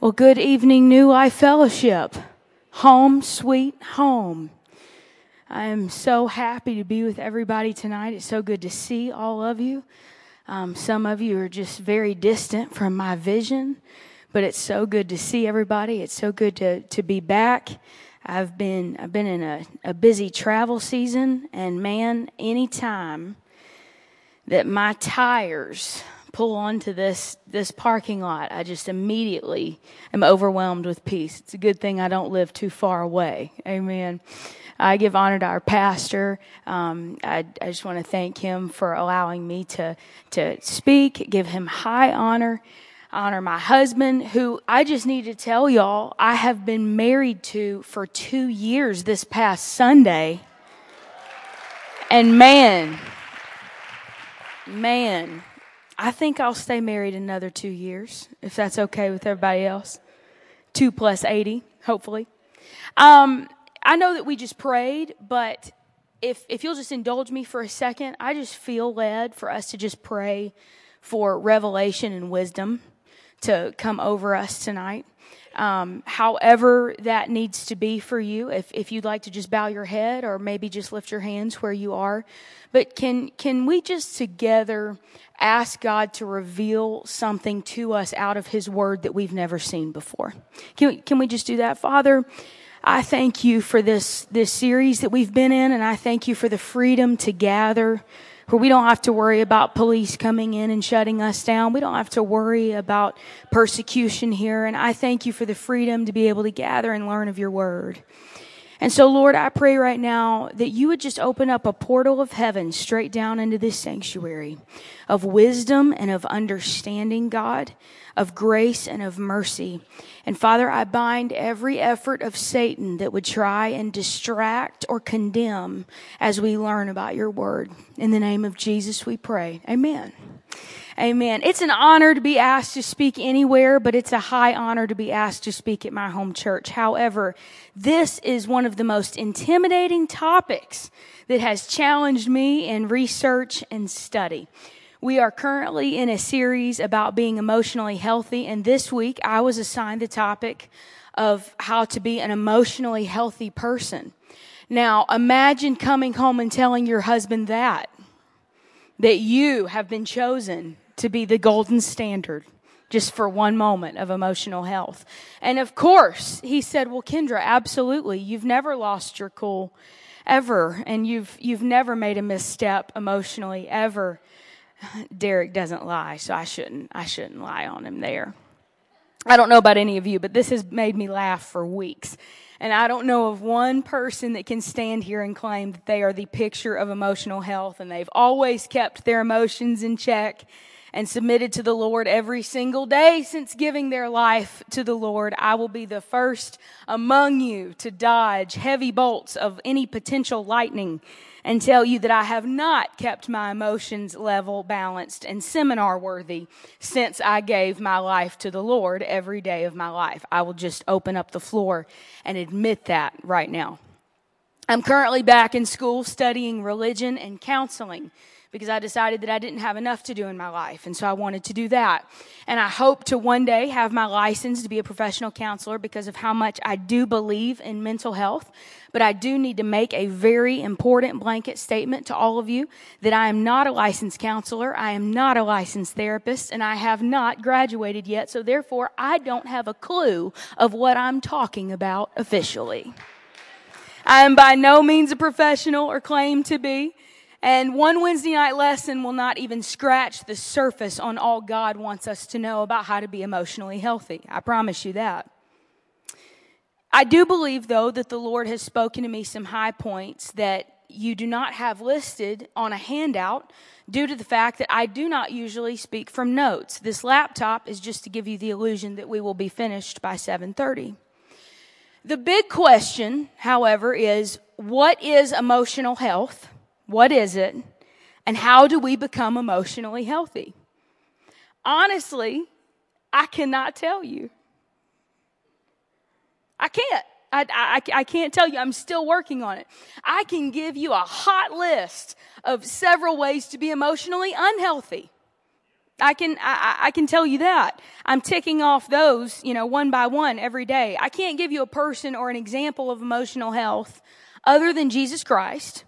Well, good evening, New Life Fellowship. Home, sweet home. I am so happy to be with everybody tonight. It's so good to see all of you. Um, some of you are just very distant from my vision, but it's so good to see everybody. It's so good to, to be back. I've been I've been in a, a busy travel season, and man, anytime that my tires pull onto this this parking lot, I just immediately am overwhelmed with peace. It's a good thing I don't live too far away. Amen. I give honor to our pastor. Um, I, I just want to thank him for allowing me to to speak. Give him high honor. Honor my husband, who I just need to tell y'all I have been married to for two years this past Sunday. And man, man, I think I'll stay married another two years, if that's okay with everybody else. Two plus 80, hopefully. Um, I know that we just prayed, but if, if you'll just indulge me for a second, I just feel led for us to just pray for revelation and wisdom to come over us tonight. Um, however that needs to be for you, if, if you'd like to just bow your head or maybe just lift your hands where you are. But can, can we just together ask God to reveal something to us out of His Word that we've never seen before. Can, we, can we just do that? Father, I thank you for this, this series that we've been in, and I thank you for the freedom to gather where we don't have to worry about police coming in and shutting us down. We don't have to worry about persecution here. And I thank you for the freedom to be able to gather and learn of your word. And so, Lord, I pray right now that you would just open up a portal of heaven straight down into this sanctuary of wisdom and of understanding, God, of grace and of mercy. And Father, I bind every effort of Satan that would try and distract or condemn as we learn about your word. In the name of Jesus, we pray. Amen. Amen. It's an honor to be asked to speak anywhere, but it's a high honor to be asked to speak at my home church. However, this is one of the most intimidating topics that has challenged me in research and study. We are currently in a series about being emotionally healthy, and this week I was assigned the topic of how to be an emotionally healthy person. Now, imagine coming home and telling your husband that, that you have been chosen to be the golden standard just for one moment of emotional health. And of course, he said, "Well, Kendra, absolutely. You've never lost your cool ever and you've you've never made a misstep emotionally ever." Derek doesn't lie, so I shouldn't I shouldn't lie on him there. I don't know about any of you, but this has made me laugh for weeks. And I don't know of one person that can stand here and claim that they are the picture of emotional health and they've always kept their emotions in check and submitted to the Lord every single day since giving their life to the Lord, I will be the first among you to dodge heavy bolts of any potential lightning and tell you that I have not kept my emotions level, balanced, and seminar worthy since I gave my life to the Lord every day of my life. I will just open up the floor and admit that right now. I'm currently back in school studying religion and counseling because I decided that I didn't have enough to do in my life. And so I wanted to do that. And I hope to one day have my license to be a professional counselor because of how much I do believe in mental health. But I do need to make a very important blanket statement to all of you that I am not a licensed counselor. I am not a licensed therapist and I have not graduated yet. So therefore I don't have a clue of what I'm talking about officially. I am by no means a professional or claim to be. And one Wednesday night lesson will not even scratch the surface on all God wants us to know about how to be emotionally healthy. I promise you that. I do believe, though, that the Lord has spoken to me some high points that you do not have listed on a handout due to the fact that I do not usually speak from notes. This laptop is just to give you the illusion that we will be finished by 7:30. The big question, however, is what is emotional health? What is it? And how do we become emotionally healthy? Honestly, I cannot tell you. I can't. I, I, I, can't tell you. I'm still working on it. I can give you a hot list of several ways to be emotionally unhealthy. I can, I, I can tell you that. I'm ticking off those, you know, one by one every day. I can't give you a person or an example of emotional health other than Jesus Christ.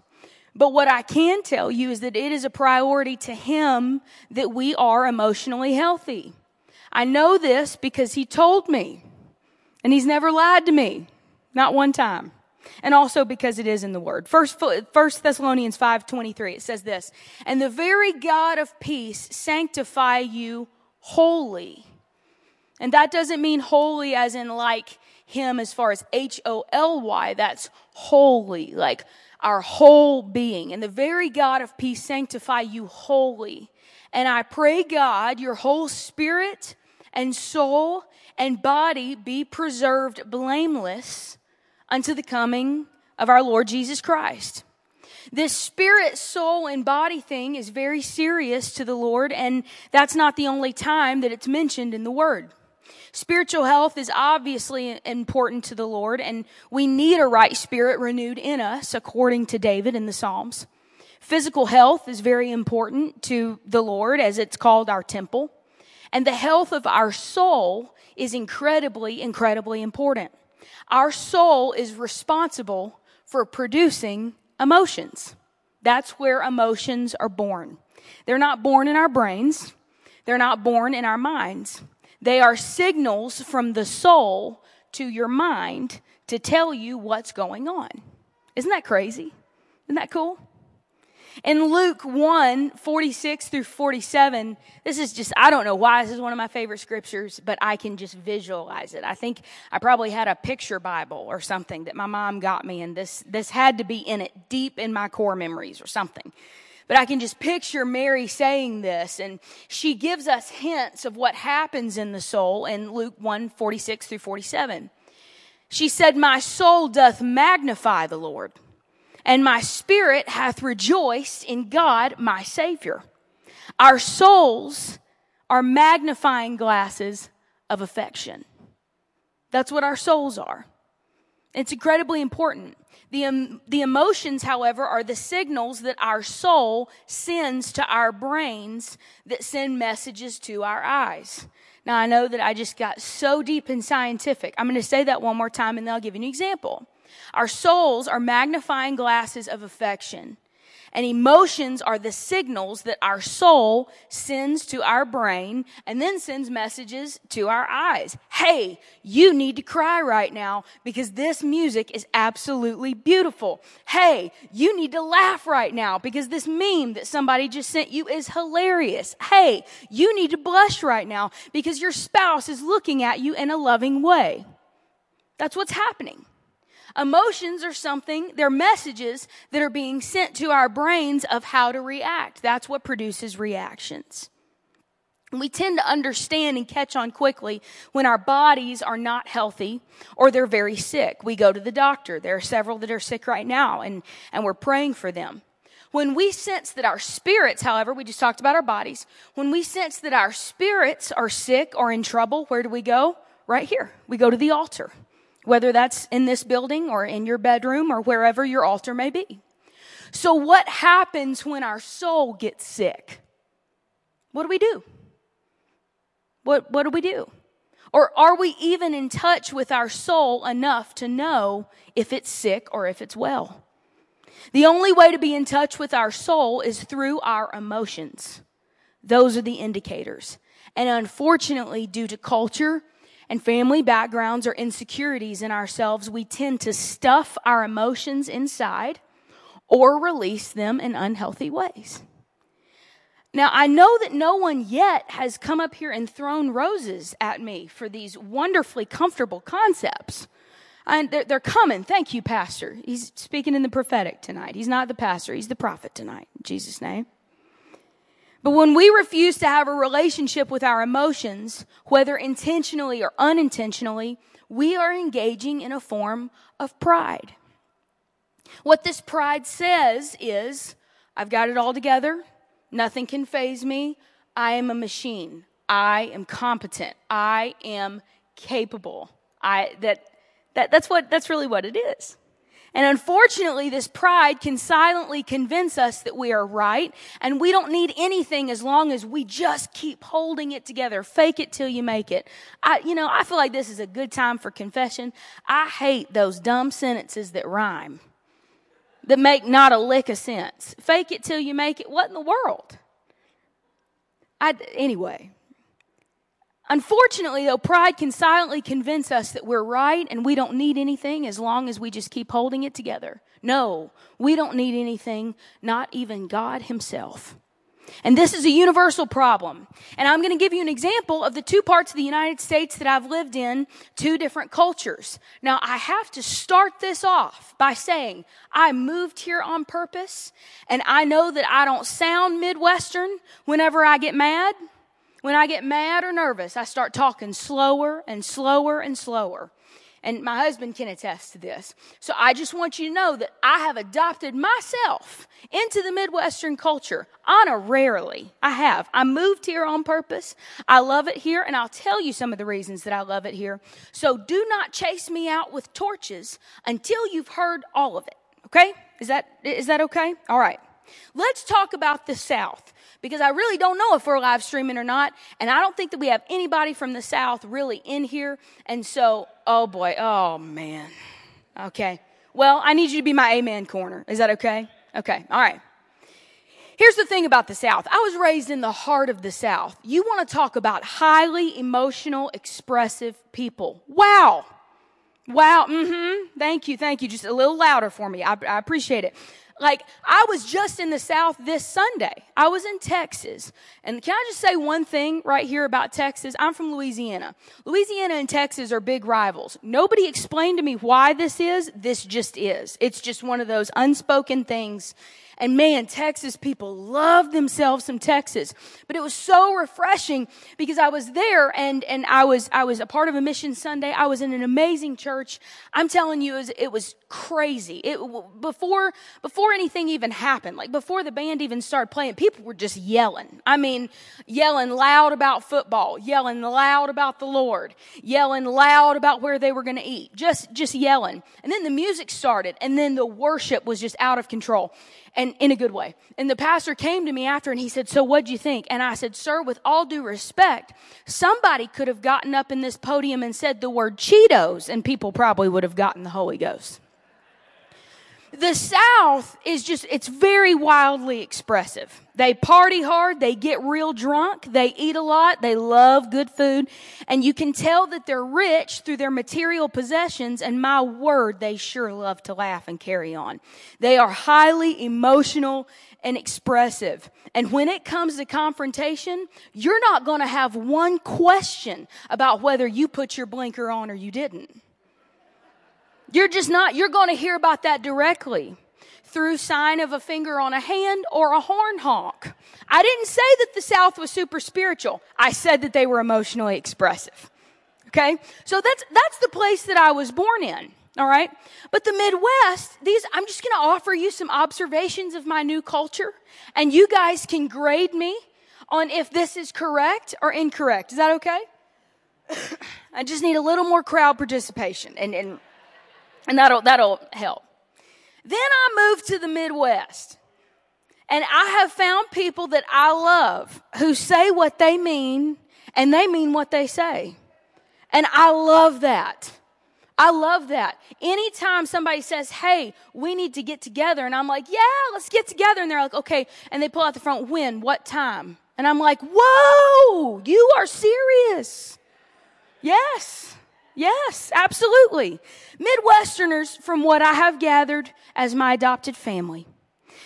But what I can tell you is that it is a priority to Him that we are emotionally healthy. I know this because He told me, and He's never lied to me, not one time. And also because it is in the Word. First, First Thessalonians 5.23, it says this, And the very God of peace sanctify you wholly. And that doesn't mean holy as in like Him as far as H-O-L-Y, that's holy, like our whole being. And the very God of peace sanctify you wholly. And I pray, God, your whole spirit and soul and body be preserved blameless unto the coming of our Lord Jesus Christ. This spirit, soul, and body thing is very serious to the Lord, and that's not the only time that it's mentioned in the Word. Spiritual health is obviously important to the Lord, and we need a right spirit renewed in us, according to David in the Psalms. Physical health is very important to the Lord, as it's called our temple. And the health of our soul is incredibly, incredibly important. Our soul is responsible for producing emotions. That's where emotions are born. They're not born in our brains. They're not born in our minds. They are signals from the soul to your mind to tell you what's going on. Isn't that crazy? Isn't that cool? In Luke 1, 46 through 47, this is just, I don't know why this is one of my favorite scriptures, but I can just visualize it. I think I probably had a picture Bible or something that my mom got me, and this, this had to be in it deep in my core memories or something. But I can just picture Mary saying this, and she gives us hints of what happens in the soul in Luke 1 46 through 47. She said, My soul doth magnify the Lord, and my spirit hath rejoiced in God my Savior. Our souls are magnifying glasses of affection. That's what our souls are. It's incredibly important. The, um, the emotions, however, are the signals that our soul sends to our brains that send messages to our eyes. Now, I know that I just got so deep and scientific. I'm going to say that one more time and then I'll give you an example. Our souls are magnifying glasses of affection. And emotions are the signals that our soul sends to our brain and then sends messages to our eyes. Hey, you need to cry right now because this music is absolutely beautiful. Hey, you need to laugh right now because this meme that somebody just sent you is hilarious. Hey, you need to blush right now because your spouse is looking at you in a loving way. That's what's happening. Emotions are something, they're messages that are being sent to our brains of how to react. That's what produces reactions. We tend to understand and catch on quickly when our bodies are not healthy or they're very sick. We go to the doctor. There are several that are sick right now and, and we're praying for them. When we sense that our spirits, however, we just talked about our bodies, when we sense that our spirits are sick or in trouble, where do we go? Right here. We go to the altar whether that's in this building or in your bedroom or wherever your altar may be. So, what happens when our soul gets sick? What do we do? What, what do we do? Or are we even in touch with our soul enough to know if it's sick or if it's well? The only way to be in touch with our soul is through our emotions. Those are the indicators. And unfortunately, due to culture and family backgrounds or insecurities in ourselves, we tend to stuff our emotions inside or release them in unhealthy ways. Now, I know that no one yet has come up here and thrown roses at me for these wonderfully comfortable concepts. And they're, they're, coming. Thank you, Pastor. He's speaking in the prophetic tonight. He's not the pastor, he's the prophet tonight. In Jesus' name. But when we refuse to have a relationship with our emotions, whether intentionally or unintentionally, we are engaging in a form of pride. What this pride says is, I've got it all together. Nothing can faze me. I am a machine. I am competent. I am capable. I, that, that, that's what, that's really what it is. And unfortunately, this pride can silently convince us that we are right and we don't need anything as long as we just keep holding it together. Fake it till you make it. I, you know, I feel like this is a good time for confession. I hate those dumb sentences that rhyme, that make not a lick of sense. Fake it till you make it. What in the world? I, anyway, Unfortunately, though, pride can silently convince us that we're right and we don't need anything as long as we just keep holding it together. No, we don't need anything, not even God Himself. And this is a universal problem. And I'm going to give you an example of the two parts of the United States that I've lived in, two different cultures. Now, I have to start this off by saying I moved here on purpose, and I know that I don't sound Midwestern whenever I get mad. When I get mad or nervous, I start talking slower and slower and slower. And my husband can attest to this. So I just want you to know that I have adopted myself into the Midwestern culture honorarily. I have. I moved here on purpose. I love it here, and I'll tell you some of the reasons that I love it here. So do not chase me out with torches until you've heard all of it. Okay? Is that, is that okay? All right. Let's talk about the South because I really don't know if we're live streaming or not. And I don't think that we have anybody from the South really in here. And so, oh boy, oh man. Okay. Well, I need you to be my amen corner. Is that okay? Okay. All right. Here's the thing about the South. I was raised in the heart of the South. You want to talk about highly emotional, expressive people. Wow. Wow. Mm-hmm. Thank you. Thank you. Just a little louder for me. I, I appreciate it. Like, I was just in the South this Sunday. I was in Texas. And can I just say one thing right here about Texas? I'm from Louisiana. Louisiana and Texas are big rivals. Nobody explained to me why this is. This just is. It's just one of those unspoken things and man, Texas people love themselves some Texas. But it was so refreshing because I was there and, and I was, I was a part of a mission Sunday. I was in an amazing church. I'm telling you, it was, it was crazy. It, before, before anything even happened, like before the band even started playing, people were just yelling. I mean, yelling loud about football, yelling loud about the Lord, yelling loud about where they were going to eat, just, just yelling. And then the music started and then the worship was just out of control and in a good way. And the pastor came to me after and he said, So what'd you think? And I said, Sir, with all due respect, somebody could have gotten up in this podium and said the word Cheetos, and people probably would have gotten the Holy Ghost. The South is just, it's very wildly expressive. They party hard, they get real drunk, they eat a lot, they love good food, and you can tell that they're rich through their material possessions, and my word, they sure love to laugh and carry on. They are highly emotional and expressive. And when it comes to confrontation, you're not gonna have one question about whether you put your blinker on or you didn't. You're just not, you're going to hear about that directly through sign of a finger on a hand or a horn honk. I didn't say that the South was super spiritual. I said that they were emotionally expressive. Okay? So that's, that's the place that I was born in. All right? But the Midwest, these, I'm just going to offer you some observations of my new culture, and you guys can grade me on if this is correct or incorrect. Is that okay? I just need a little more crowd participation. And, and and that'll, that'll help. Then I moved to the Midwest. And I have found people that I love who say what they mean and they mean what they say. And I love that. I love that. Anytime somebody says, Hey, we need to get together, and I'm like, Yeah, let's get together. And they're like, Okay. And they pull out the front, When? What time? And I'm like, Whoa, you are serious. Yes. Yes, absolutely. Midwesterners, from what I have gathered as my adopted family,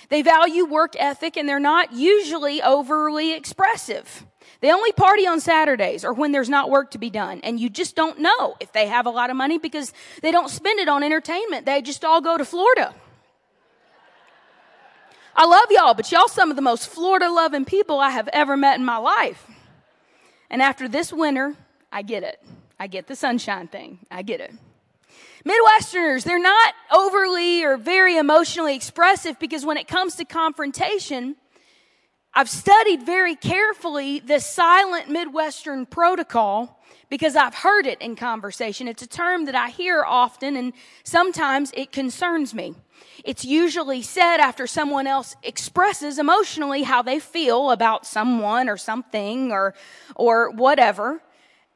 they value work ethic and they're not usually overly expressive. They only party on Saturdays or when there's not work to be done. And you just don't know if they have a lot of money because they don't spend it on entertainment. They just all go to Florida. I love y'all, but y'all some of the most Florida loving people I have ever met in my life. And after this winter, I get it. I get the sunshine thing. I get it. Midwesterners, they're not overly or very emotionally expressive because when it comes to confrontation, I've studied very carefully the silent Midwestern protocol because I've heard it in conversation. It's a term that I hear often and sometimes it concerns me. It's usually said after someone else expresses emotionally how they feel about someone or something or, or whatever.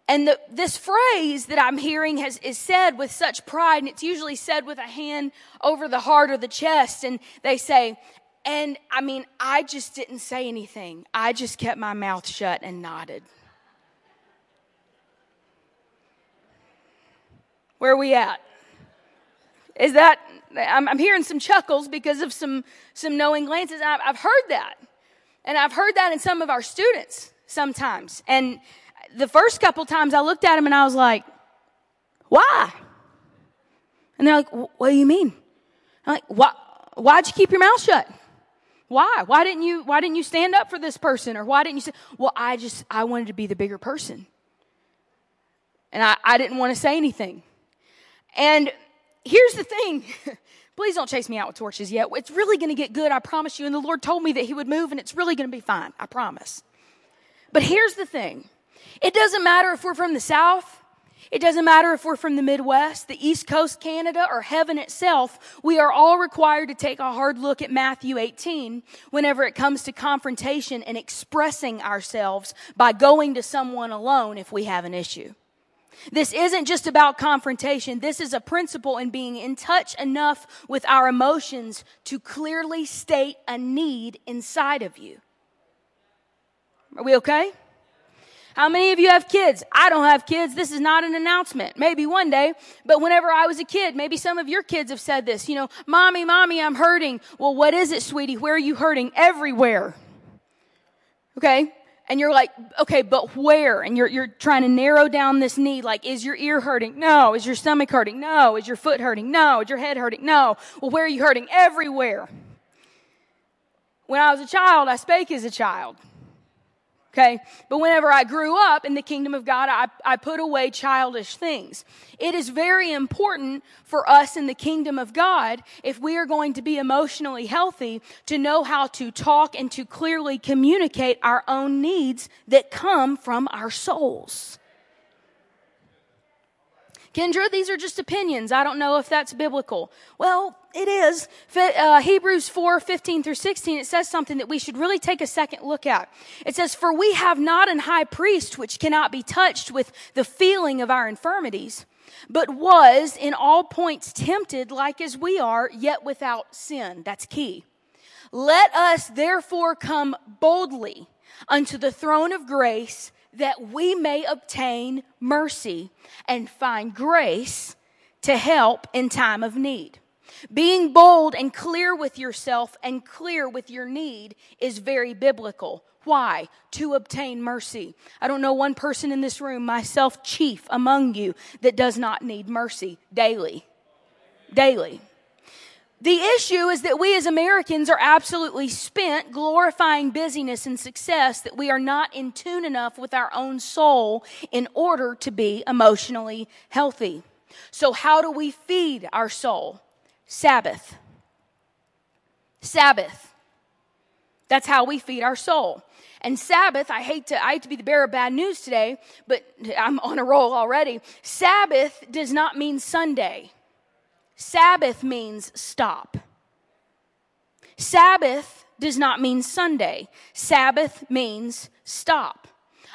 And the, this phrase that I'm hearing has, is said with such pride, and it's usually said with a hand over the heart or the chest, and they say, and I mean, I just didn't say anything. I just kept my mouth shut and nodded. Where are we at? Is that, I'm, I'm hearing some chuckles because of some, some knowing glances. I've, I've heard that. And I've heard that in some of our students sometimes. And the first couple times I looked at them and I was like, why? And they're like, what do you mean? I'm like, why, why'd you keep your mouth shut? Why? Why didn't you, why didn't you stand up for this person? Or why didn't you say, well, I just, I wanted to be the bigger person. And I, I didn't want to say anything. And here's the thing. Please don't chase me out with torches yet. It's really going to get good, I promise you. And the Lord told me that He would move and it's really going to be fine. I promise. But here's the thing. It doesn't matter if we're from the South it doesn't matter if we're from the Midwest, the East Coast, Canada, or heaven itself. We are all required to take a hard look at Matthew 18 whenever it comes to confrontation and expressing ourselves by going to someone alone if we have an issue. This isn't just about confrontation. This is a principle in being in touch enough with our emotions to clearly state a need inside of you. Are we okay? How many of you have kids? I don't have kids. This is not an announcement. Maybe one day, but whenever I was a kid, maybe some of your kids have said this, you know, mommy, mommy, I'm hurting. Well, what is it, sweetie? Where are you hurting? Everywhere. Okay? And you're like, okay, but where? And you're, you're trying to narrow down this need. Like, is your ear hurting? No. Is your stomach hurting? No. Is your foot hurting? No. Is your head hurting? No. Well, where are you hurting? Everywhere. When I was a child, I spake as a child. Okay. But whenever I grew up in the kingdom of God, I, I put away childish things. It is very important for us in the kingdom of God, if we are going to be emotionally healthy, to know how to talk and to clearly communicate our own needs that come from our souls. Kendra, these are just opinions. I don't know if that's biblical. Well, it is. Uh, Hebrews 4, 15 through 16, it says something that we should really take a second look at. It says, For we have not an high priest which cannot be touched with the feeling of our infirmities, but was in all points tempted like as we are, yet without sin. That's key. Let us therefore come boldly unto the throne of grace that we may obtain mercy and find grace to help in time of need. Being bold and clear with yourself and clear with your need is very biblical. Why? To obtain mercy. I don't know one person in this room, myself chief among you, that does not need mercy daily. Daily. The issue is that we as Americans are absolutely spent glorifying busyness and success that we are not in tune enough with our own soul in order to be emotionally healthy. So how do we feed our soul? Sabbath. Sabbath. That's how we feed our soul. And Sabbath, I hate to I hate to be the bearer of bad news today, but I'm on a roll already. Sabbath does not mean Sunday. Sabbath means stop. Sabbath does not mean Sunday. Sabbath means stop.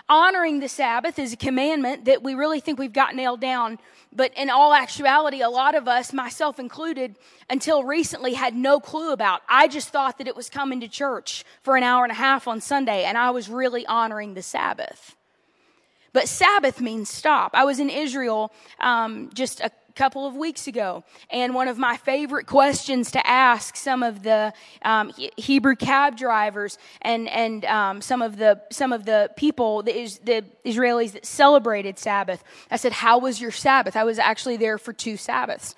Honoring the Sabbath is a commandment that we really think we've got nailed down. But in all actuality, a lot of us, myself included, until recently had no clue about. I just thought that it was coming to church for an hour and a half on Sunday, and I was really honoring the Sabbath. But Sabbath means stop. I was in Israel um, just a couple of weeks ago. And one of my favorite questions to ask some of the um, Hebrew cab drivers and and um, some of the some of the people, the, the Israelis that celebrated Sabbath, I said, "How was your Sabbath?" I was actually there for two Sabbaths.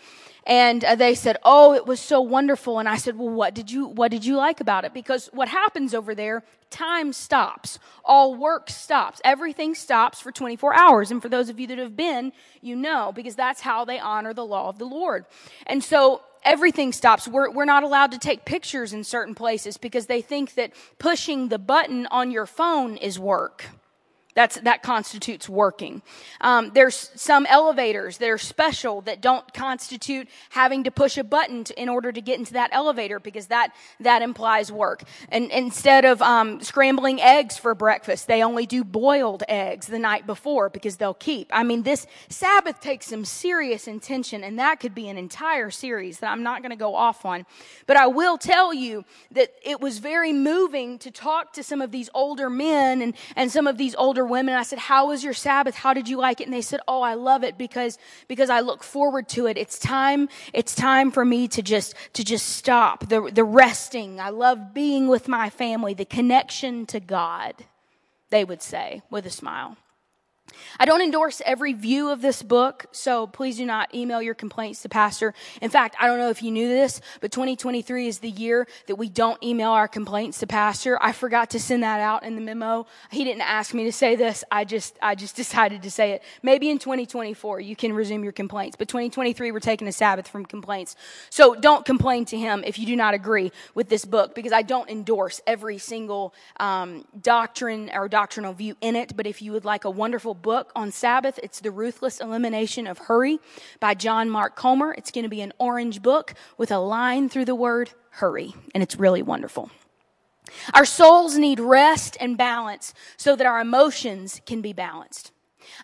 And uh, they said, "Oh, it was so wonderful." And I said, "Well, what did you what did you like about it?" Because what happens over there, time stops. All work stops. Everything stops for 24 hours. And for those of you that have been, you know, because that's how they honor the law of the Lord. And so everything stops. We're, we're not allowed to take pictures in certain places because they think that pushing the button on your phone is work. That's, that constitutes working. Um, there's some elevators that are special that don't constitute having to push a button to, in order to get into that elevator because that, that implies work. And instead of um, scrambling eggs for breakfast, they only do boiled eggs the night before because they'll keep. I mean, this Sabbath takes some serious intention, and that could be an entire series that I'm not going to go off on. But I will tell you that it was very moving to talk to some of these older men and, and some of these older women. I said, how was your Sabbath? How did you like it? And they said, oh, I love it because, because I look forward to it. It's time, it's time for me to just, to just stop the, the resting. I love being with my family, the connection to God, they would say with a smile. I don't endorse every view of this book, so please do not email your complaints to Pastor. In fact, I don't know if you knew this, but 2023 is the year that we don't email our complaints to Pastor. I forgot to send that out in the memo. He didn't ask me to say this. I just, I just decided to say it. Maybe in 2024 you can resume your complaints, but 2023 we're taking a Sabbath from complaints. So don't complain to him if you do not agree with this book, because I don't endorse every single um, doctrine or doctrinal view in it. But if you would like a wonderful book on Sabbath. It's The Ruthless Elimination of Hurry by John Mark Comer. It's going to be an orange book with a line through the word hurry, and it's really wonderful. Our souls need rest and balance so that our emotions can be balanced.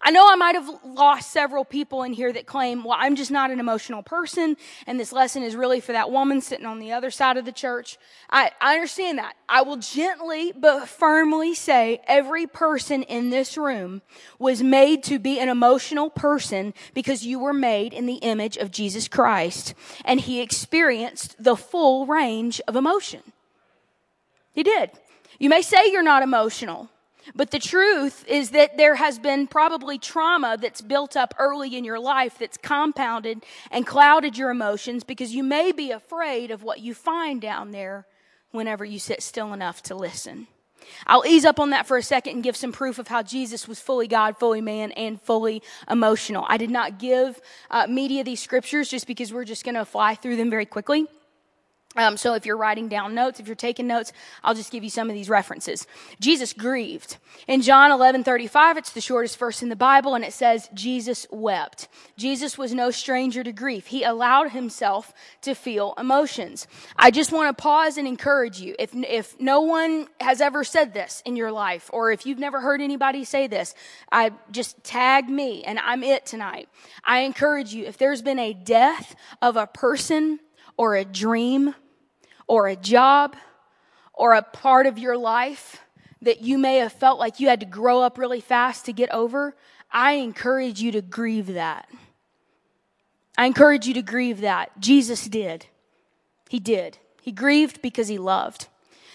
I know I might have lost several people in here that claim, well, I'm just not an emotional person, and this lesson is really for that woman sitting on the other side of the church. I, I understand that. I will gently but firmly say every person in this room was made to be an emotional person because you were made in the image of Jesus Christ, and he experienced the full range of emotion. He did. You may say you're not emotional. But the truth is that there has been probably trauma that's built up early in your life that's compounded and clouded your emotions because you may be afraid of what you find down there whenever you sit still enough to listen. I'll ease up on that for a second and give some proof of how Jesus was fully God, fully man, and fully emotional. I did not give uh, media these scriptures just because we're just going to fly through them very quickly. Um, so if you're writing down notes, if you're taking notes, I'll just give you some of these references. Jesus grieved. In John 11, 35, it's the shortest verse in the Bible, and it says, Jesus wept. Jesus was no stranger to grief. He allowed himself to feel emotions. I just want to pause and encourage you. If, if no one has ever said this in your life, or if you've never heard anybody say this, I just tag me, and I'm it tonight. I encourage you, if there's been a death of a person or a dream, or a job or a part of your life that you may have felt like you had to grow up really fast to get over, I encourage you to grieve that. I encourage you to grieve that. Jesus did. He did. He grieved because he loved.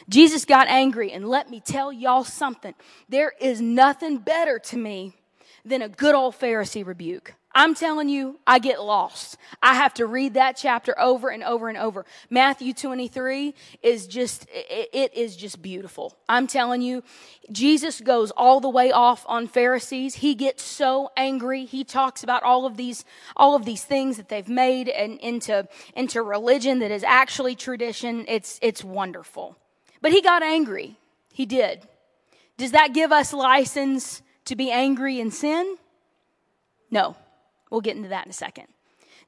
Jesus got angry, and let me tell y'all something. There is nothing better to me than a good old Pharisee rebuke. I'm telling you, I get lost. I have to read that chapter over and over and over. Matthew 23 is just, it is just beautiful. I'm telling you, Jesus goes all the way off on Pharisees. He gets so angry. He talks about all of these, all of these things that they've made and into, into religion that is actually tradition. It's, it's wonderful. But he got angry. He did. Does that give us license to be angry and sin? No. We'll get into that in a second.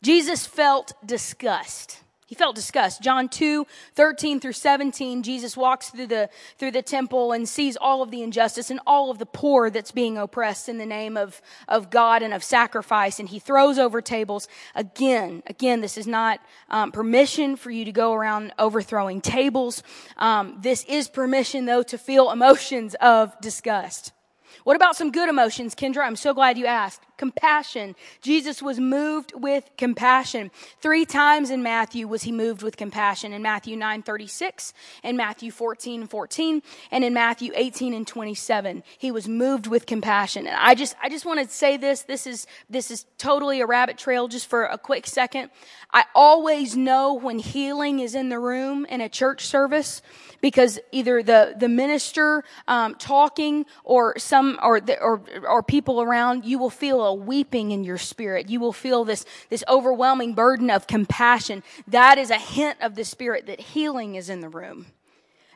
Jesus felt disgust. He felt disgust. John 2, 13 through 17, Jesus walks through the, through the temple and sees all of the injustice and all of the poor that's being oppressed in the name of, of God and of sacrifice. And he throws over tables. Again, again, this is not um, permission for you to go around overthrowing tables. Um, this is permission, though, to feel emotions of disgust. What about some good emotions, Kendra? I'm so glad you asked. Compassion. Jesus was moved with compassion. Three times in Matthew was he moved with compassion. In Matthew 9, 36, in Matthew 14, 14, and in Matthew 18 and 27. He was moved with compassion. And I just, I just want to say this. This is, this is totally a rabbit trail just for a quick second. I always know when healing is in the room in a church service because either the, the minister um, talking or some or, the, or or people around, you will feel a a weeping in your spirit. You will feel this, this overwhelming burden of compassion. That is a hint of the spirit that healing is in the room.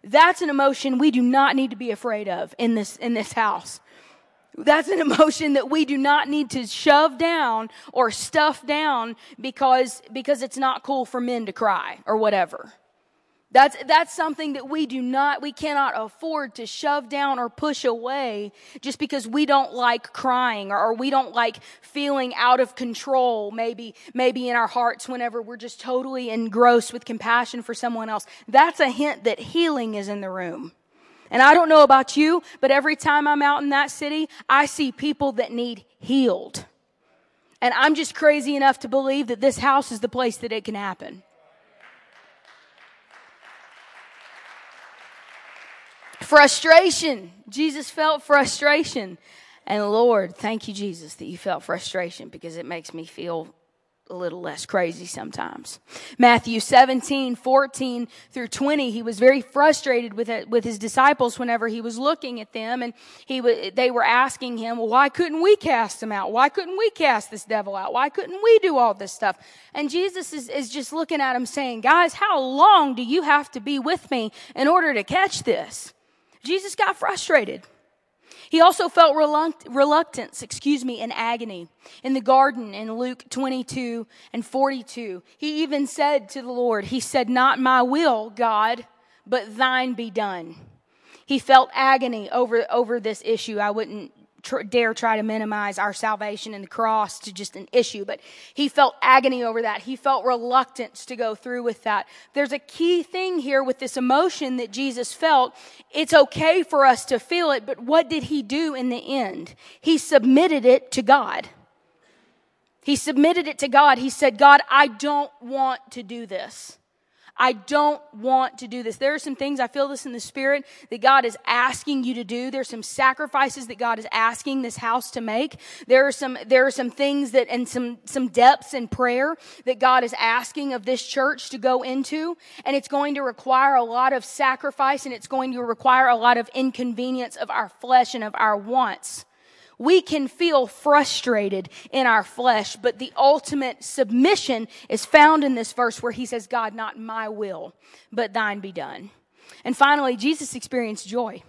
That's an emotion we do not need to be afraid of in this, in this house. That's an emotion that we do not need to shove down or stuff down because, because it's not cool for men to cry or whatever. That's, that's something that we do not, we cannot afford to shove down or push away just because we don't like crying or, or, we don't like feeling out of control, maybe, maybe in our hearts whenever we're just totally engrossed with compassion for someone else. That's a hint that healing is in the room. And I don't know about you, but every time I'm out in that city, I see people that need healed. And I'm just crazy enough to believe that this house is the place that it can happen. Frustration. Jesus felt frustration. And Lord, thank you, Jesus, that you felt frustration because it makes me feel a little less crazy sometimes. Matthew 17, 14 through 20, he was very frustrated with it, with his disciples whenever he was looking at them and he w- they were asking him, well, why couldn't we cast them out? Why couldn't we cast this devil out? Why couldn't we do all this stuff? And Jesus is, is just looking at him saying, guys, how long do you have to be with me in order to catch this? Jesus got frustrated. He also felt reluctance, excuse me, in agony in the garden in Luke 22 and 42. He even said to the Lord, He said, Not my will, God, but thine be done. He felt agony over, over this issue. I wouldn't tr- dare try to minimize our salvation and the cross to just an issue, but he felt agony over that. He felt reluctance to go through with that. There's a key thing here with this emotion that Jesus felt. It's okay for us to feel it, but what did he do in the end? He submitted it to God. He submitted it to God. He said, God, I don't want to do this. I don't want to do this. There are some things, I feel this in the spirit, that God is asking you to do. There's some sacrifices that God is asking this house to make. There are some, there are some things that, and some, some depths in prayer that God is asking of this church to go into. And it's going to require a lot of sacrifice and it's going to require a lot of inconvenience of our flesh and of our wants. We can feel frustrated in our flesh, but the ultimate submission is found in this verse where he says, God, not my will, but thine be done. And finally, Jesus experienced joy.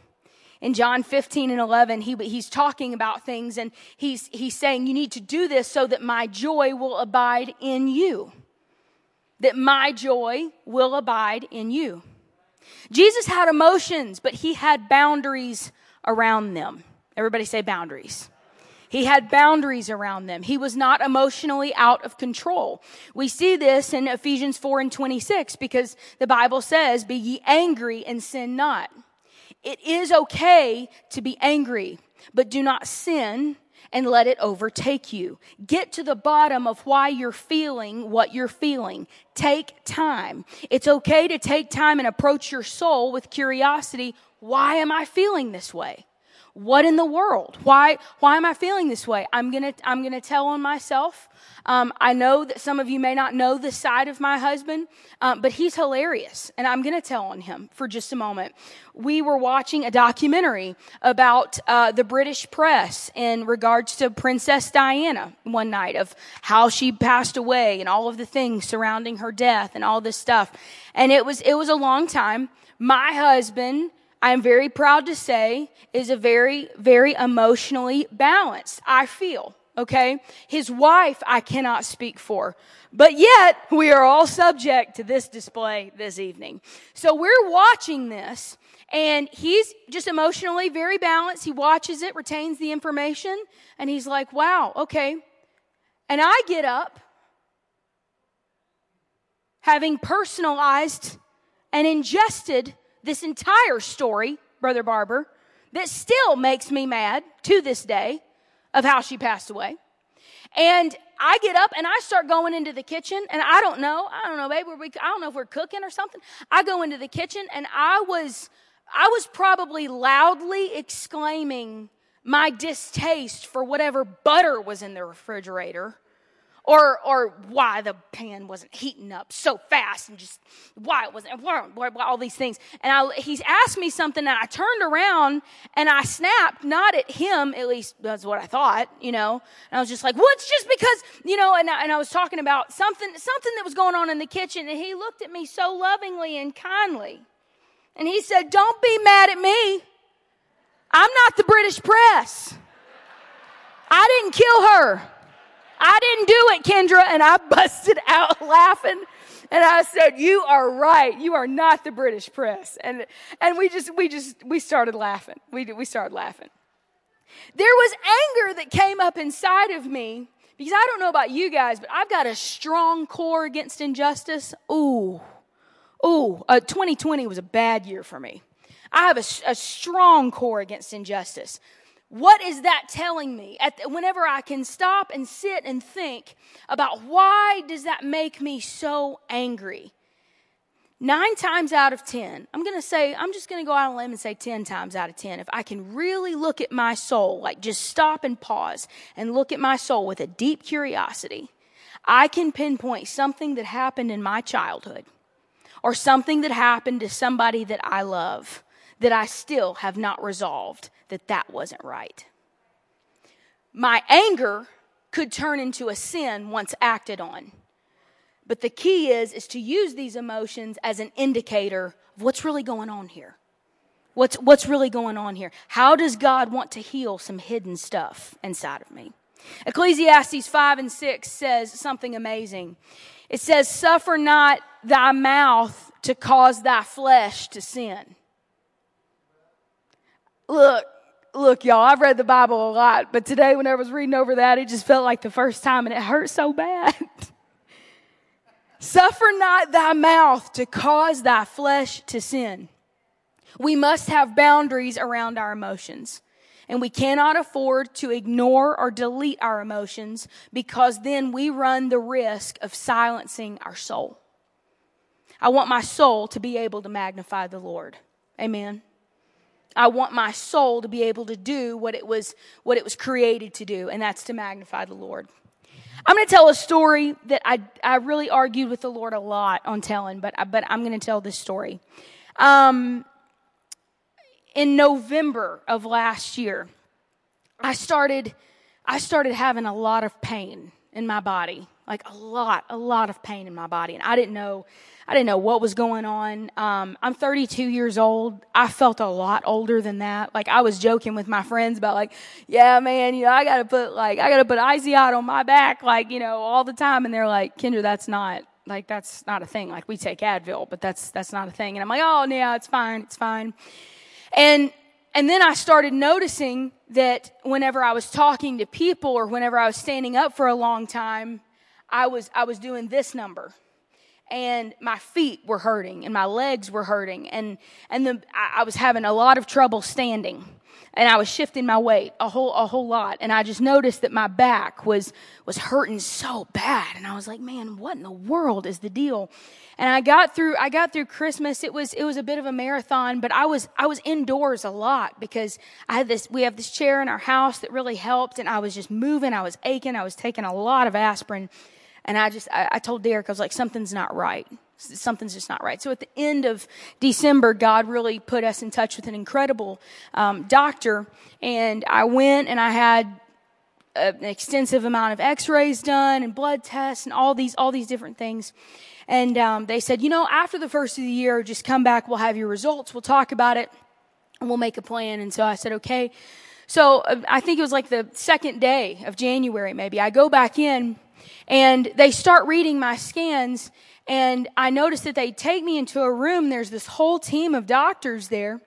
In John 15 and 11, he, he's talking about things and he's, he's saying, You need to do this so that my joy will abide in you. That my joy will abide in you. Jesus had emotions, but he had boundaries around them. Everybody say boundaries. He had boundaries around them. He was not emotionally out of control. We see this in Ephesians 4 and 26 because the Bible says, Be ye angry and sin not. It is okay to be angry, but do not sin and let it overtake you. Get to the bottom of why you're feeling what you're feeling. Take time. It's okay to take time and approach your soul with curiosity. Why am I feeling this way? What in the world? Why, why am I feeling this way? I'm gonna, I'm gonna tell on myself. Um, I know that some of you may not know the side of my husband, um, but he's hilarious, and I'm gonna tell on him for just a moment. We were watching a documentary about uh, the British press in regards to Princess Diana one night of how she passed away and all of the things surrounding her death and all this stuff. And it was, it was a long time. My husband I'm very proud to say, is a very, very emotionally balanced, I feel. Okay? His wife, I cannot speak for. But yet, we are all subject to this display this evening. So we're watching this, and he's just emotionally very balanced. He watches it, retains the information, and he's like, wow, okay. And I get up, having personalized and ingested this entire story, Brother Barber, that still makes me mad to this day of how she passed away. And I get up and I start going into the kitchen and I don't know, I don't know, maybe we, I don't know if we're cooking or something. I go into the kitchen and I was, I was probably loudly exclaiming my distaste for whatever butter was in the refrigerator or, or why the pan wasn't heating up so fast and just why it wasn't, why, why, why all these things. And I, he's asked me something and I turned around and I snapped, not at him, at least that's what I thought, you know. And I was just like, well, it's just because, you know, and I, and I was talking about something, something that was going on in the kitchen and he looked at me so lovingly and kindly. And he said, don't be mad at me. I'm not the British press. I didn't kill her. I didn't do it, Kendra. And I busted out laughing. And I said, you are right. You are not the British press. And, and we just, we just, we started laughing. We, we started laughing. There was anger that came up inside of me because I don't know about you guys, but I've got a strong core against injustice. Ooh, ooh, uh, 2020 was a bad year for me. I have a, a strong core against injustice. What is that telling me? The, whenever I can stop and sit and think about why does that make me so angry? Nine times out of ten, I'm going to say, I'm just going to go out on a limb and say 10 times out of 10. If I can really look at my soul, like just stop and pause and look at my soul with a deep curiosity, I can pinpoint something that happened in my childhood or something that happened to somebody that I love that I still have not resolved that that wasn't right. My anger could turn into a sin once acted on. But the key is is to use these emotions as an indicator of what's really going on here. What's what's really going on here? How does God want to heal some hidden stuff inside of me? Ecclesiastes 5 and 6 says something amazing. It says, Suffer not thy mouth to cause thy flesh to sin. Look, look, y'all, I've read the Bible a lot, but today when I was reading over that, it just felt like the first time and it hurt so bad. Suffer not thy mouth to cause thy flesh to sin. We must have boundaries around our emotions. And we cannot afford to ignore or delete our emotions because then we run the risk of silencing our soul. I want my soul to be able to magnify the Lord. Amen. I want my soul to be able to do what it was, what it was created to do, and that's to magnify the Lord. I'm going to tell a story that I, I really argued with the Lord a lot on telling, but, I, but I'm going to tell this story. Um, in November of last year, I started, I started having a lot of pain in my body, like a lot, a lot of pain in my body. And I didn't know, I didn't know what was going on. Um, I'm 32 years old. I felt a lot older than that. Like I was joking with my friends about like, yeah, man, you know, I gotta put like, I gotta put out on my back, like, you know, all the time. And they're like, Kendra, that's not, like, that's not a thing. Like we take Advil, but that's, that's not a thing. And I'm like, oh, yeah, it's fine. It's fine. And, and then I started noticing that whenever I was talking to people or whenever I was standing up for a long time, I was, I was doing this number and my feet were hurting and my legs were hurting and and the, I, I, was having a lot of trouble standing and I was shifting my weight a whole a whole lot and I just noticed that my back was was hurting so bad and I was like man what in the world is the deal? And I got through I got through Christmas. It was it was a bit of a marathon but I was I was indoors a lot because I had this we have this chair in our house that really helped and I was just moving I was aching I was taking a lot of aspirin and I just, I, I told Derek, I was like, something's not right. Something's just not right. So at the end of December, God really put us in touch with an incredible um, doctor. And I went and I had an extensive amount of x-rays done and blood tests and all these, all these different things. And um, they said, you know, after the first of the year, just come back. We'll have your results. We'll talk about it and we'll make a plan. And so I said, okay. So uh, I think it was like the second day of January, maybe. I go back in and they start reading my scans, and I notice that they take me into a room. There's this whole team of doctors there,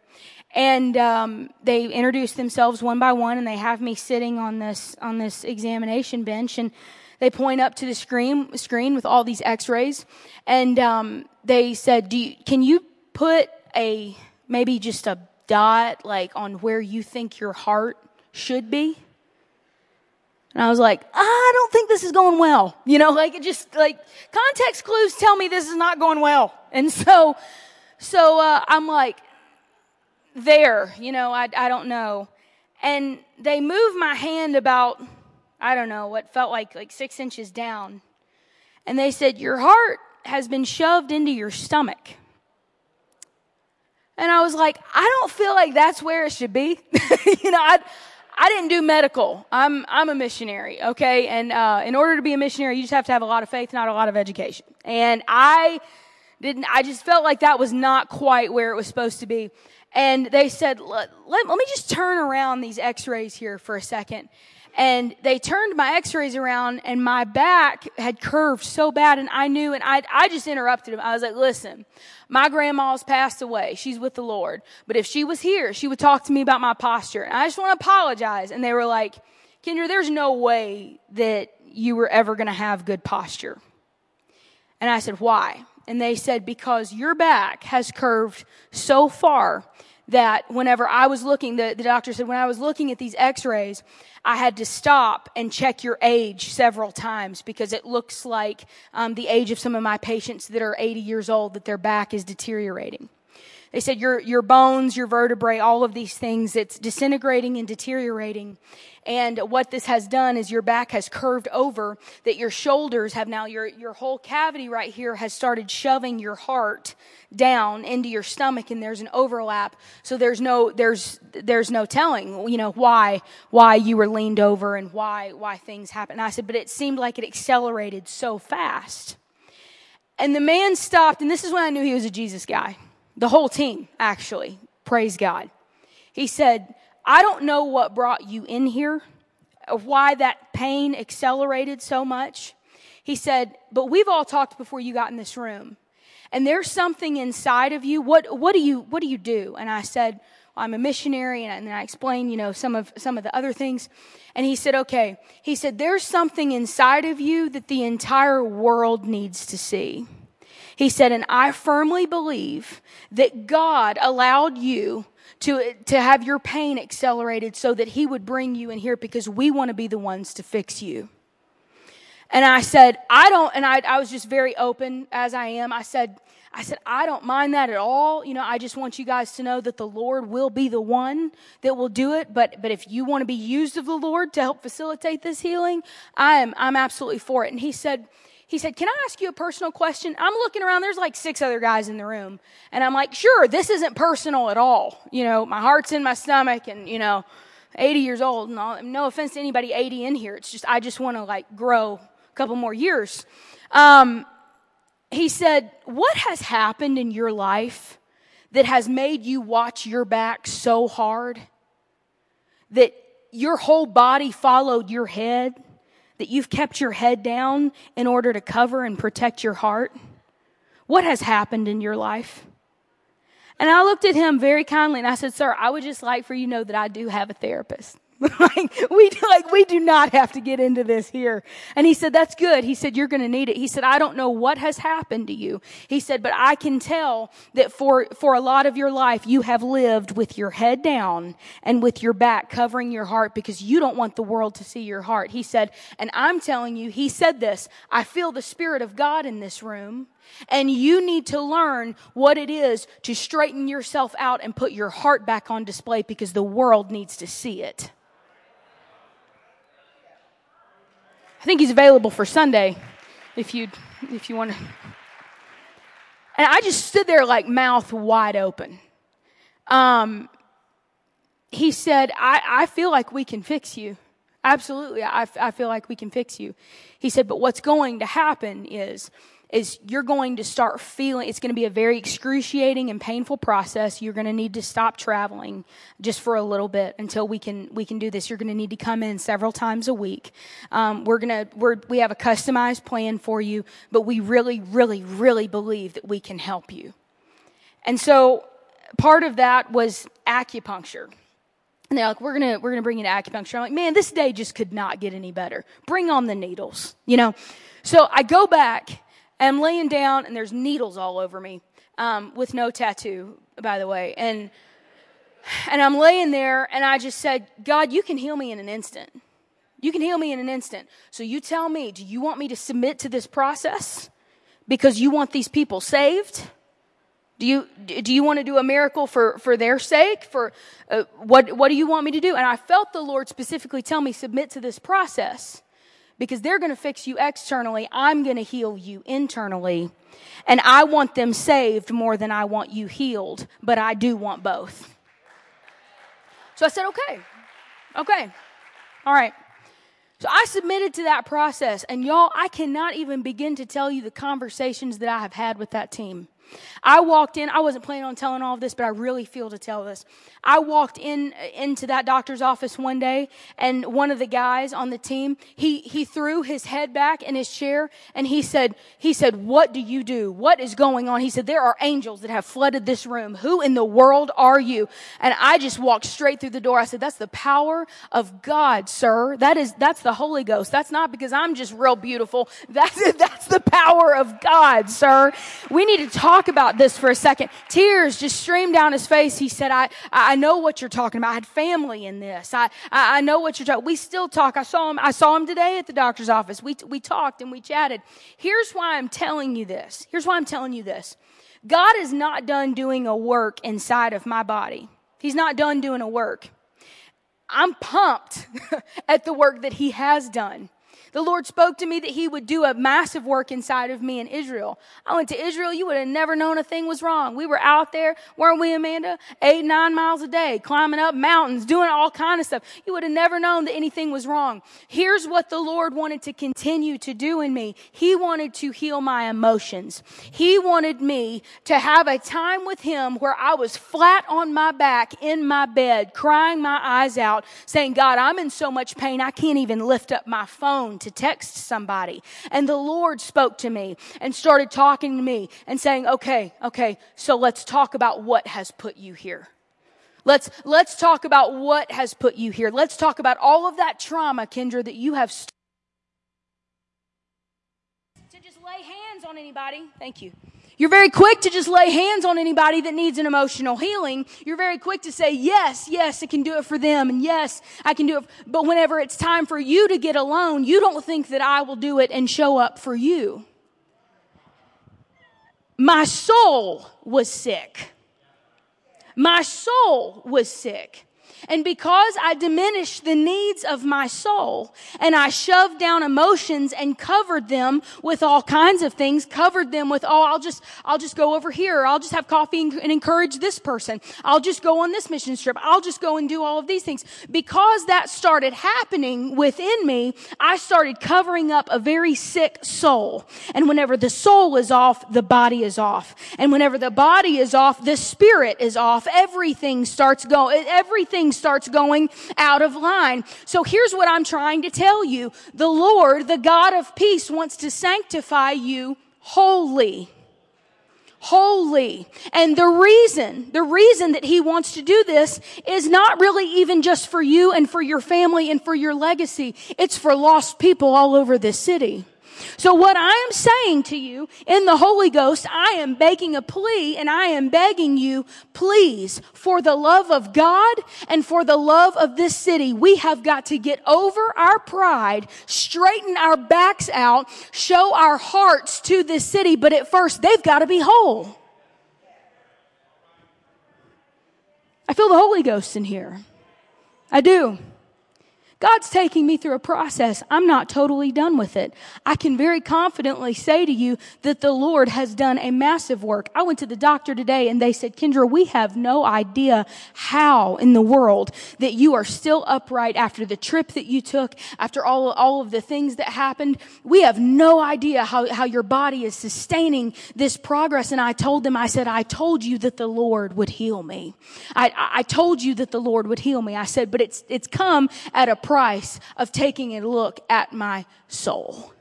and um, they introduce themselves one by one, and they have me sitting on this on this examination bench, and they point up to the screen screen with all these X-rays, and um, they said, "Do you, can you put a maybe just a dot like on where you think your heart should be?" And I was like, I don't think this is going well. You know, like it just like context clues tell me this is not going well. And so, so, uh, I'm like, there, you know, I, I don't know. And they move my hand about I don't know, what felt like like six inches down. And they said, Your heart has been shoved into your stomach. And I was like, I don't feel like that's where it should be. you know, I, I didn't do medical. I'm, I'm a missionary, okay? And, uh, in order to be a missionary, you just have to have a lot of faith, not a lot of education. And I didn't, I just felt like that was not quite where it was supposed to be. And they said, let, let, let me just turn around these x-rays here for a second. And they turned my x-rays around and my back had curved so bad and I knew and I, I just interrupted him. I was like, listen, my grandma's passed away. She's with the Lord. But if she was here, she would talk to me about my posture. And I just want to apologize. And they were like, Kendra, there's no way that you were ever going to have good posture. And I said, why? And they said, because your back has curved so far that whenever I was looking, the, the doctor said, when I was looking at these x-rays, I had to stop and check your age several times because it looks like um, the age of some of my patients that are 80 years old that their back is deteriorating. They said your, your bones, your vertebrae, all of these things, it's disintegrating and deteriorating. And what this has done is your back has curved over, that your shoulders have now, your, your whole cavity right here has started shoving your heart down into your stomach and there's an overlap. So there's no, there's, there's no telling, you know, why, why you were leaned over and why, why things happened. And I said, but it seemed like it accelerated so fast. And the man stopped, and this is when I knew he was a Jesus guy. The whole team, actually. Praise God. He said, I don't know what brought you in here, why that pain accelerated so much. He said, but we've all talked before you got in this room and there's something inside of you. What, what do you, what do you do? And I said, well, I'm a missionary. And, then I explained, you know, some of, some of the other things. And he said, okay. He said, there's something inside of you that the entire world needs to see. He said, and I firmly believe that God allowed you to, to have your pain accelerated so that he would bring you in here because we want to be the ones to fix you. And I said, I don't, and I, I was just very open as I am. I said, I said, I don't mind that at all. You know, I just want you guys to know that the Lord will be the one that will do it. But, but if you want to be used of the Lord to help facilitate this healing, I am, I'm absolutely for it. And he said, he said, Can I ask you a personal question? I'm looking around, there's like six other guys in the room. And I'm like, Sure, this isn't personal at all. You know, my heart's in my stomach and, you know, 80 years old. And all, no offense to anybody 80 in here. It's just, I just want to like grow a couple more years. Um, he said, What has happened in your life that has made you watch your back so hard that your whole body followed your head, that you've kept your head down in order to cover and protect your heart? What has happened in your life? And I looked at him very kindly and I said, Sir, I would just like for you to know that I do have a therapist. like we like we do not have to get into this here. And he said, that's good. He said, you're going to need it. He said, I don't know what has happened to you. He said, but I can tell that for, for a lot of your life, you have lived with your head down and with your back covering your heart because you don't want the world to see your heart. He said, and I'm telling you, he said this, I feel the Spirit of God in this room. And you need to learn what it is to straighten yourself out and put your heart back on display because the world needs to see it. I think he's available for Sunday if you if you want to. And I just stood there like mouth wide open. Um, he said, I, I feel like we can fix you. Absolutely. I, I feel like we can fix you. He said, but what's going to happen is is you're going to start feeling it's going to be a very excruciating and painful process you're going to need to stop traveling just for a little bit until we can we can do this you're going to need to come in several times a week um, we're going to we're, we have a customized plan for you but we really really really believe that we can help you and so part of that was acupuncture and they're like, we're gonna, we're gonna bring you to acupuncture. I'm like, man, this day just could not get any better. Bring on the needles, you know? So I go back I'm laying down, and there's needles all over me, um, with no tattoo, by the way. And and I'm laying there, and I just said, God, you can heal me in an instant. You can heal me in an instant. So you tell me, do you want me to submit to this process because you want these people saved? Do you, do you want to do a miracle for, for their sake? For, uh, what, what do you want me to do? And I felt the Lord specifically tell me, submit to this process because they're going to fix you externally. I'm going to heal you internally. And I want them saved more than I want you healed, but I do want both. So I said, okay, okay, all right. So I submitted to that process, and y'all, I cannot even begin to tell you the conversations that I have had with that team. I walked in, I wasn't planning on telling all of this, but I really feel to tell this. I walked in into that doctor's office one day and one of the guys on the team, he he threw his head back in his chair and he said he said, "What do you do? What is going on?" He said, "There are angels that have flooded this room. Who in the world are you?" And I just walked straight through the door. I said, "That's the power of God, sir. That is that's the Holy Ghost. That's not because I'm just real beautiful. That's that's the power of God, sir. We need to talk about this for a second. Tears just streamed down his face. He said, I, I know what you're talking about. I had family in this. I, I, I know what you're talking. We still talk. I saw him, I saw him today at the doctor's office. We, we talked and we chatted. Here's why I'm telling you this. Here's why I'm telling you this. God is not done doing a work inside of my body. He's not done doing a work. I'm pumped at the work that he has done. The Lord spoke to me that He would do a massive work inside of me in Israel. I went to Israel, you would have never known a thing was wrong. We were out there, weren't we, Amanda? Eight, nine miles a day, climbing up mountains, doing all kind of stuff. You would have never known that anything was wrong. Here's what the Lord wanted to continue to do in me. He wanted to heal my emotions. He wanted me to have a time with Him where I was flat on my back in my bed, crying my eyes out, saying, God, I'm in so much pain, I can't even lift up my phone to text somebody. And the Lord spoke to me and started talking to me and saying, okay, okay, so let's talk about what has put you here. Let's, let's talk about what has put you here. Let's talk about all of that trauma, Kendra, that you have. St- to just lay hands on anybody. Thank you. You're very quick to just lay hands on anybody that needs an emotional healing. You're very quick to say, yes, yes, I can do it for them. And yes, I can do it. But whenever it's time for you to get alone, you don't think that I will do it and show up for you. My soul was sick. My soul was sick. And because I diminished the needs of my soul and I shoved down emotions and covered them with all kinds of things, covered them with, oh, I'll just, I'll just go over here. I'll just have coffee and, and encourage this person. I'll just go on this mission trip. I'll just go and do all of these things. Because that started happening within me, I started covering up a very sick soul. And whenever the soul is off, the body is off. And whenever the body is off, the spirit is off. Everything starts going, everything everything starts going out of line. So here's what I'm trying to tell you. The Lord, the God of peace, wants to sanctify you wholly holy. And the reason, the reason that he wants to do this is not really even just for you and for your family and for your legacy. It's for lost people all over this city. So what I am saying to you in the Holy Ghost, I am making a plea and I am begging you, please, for the love of God and for the love of this city, we have got to get over our pride, straighten our backs out, show our hearts to this city, but at first they've got to be whole. I feel the Holy Ghost in here. I do. God's taking me through a process. I'm not totally done with it. I can very confidently say to you that the Lord has done a massive work. I went to the doctor today and they said, Kendra, we have no idea how in the world that you are still upright after the trip that you took, after all, all of the things that happened. We have no idea how, how your body is sustaining this progress. And I told them, I said, I told you that the Lord would heal me. I, I told you that the Lord would heal me. I said, but it's, it's come at a price of taking a look at my soul.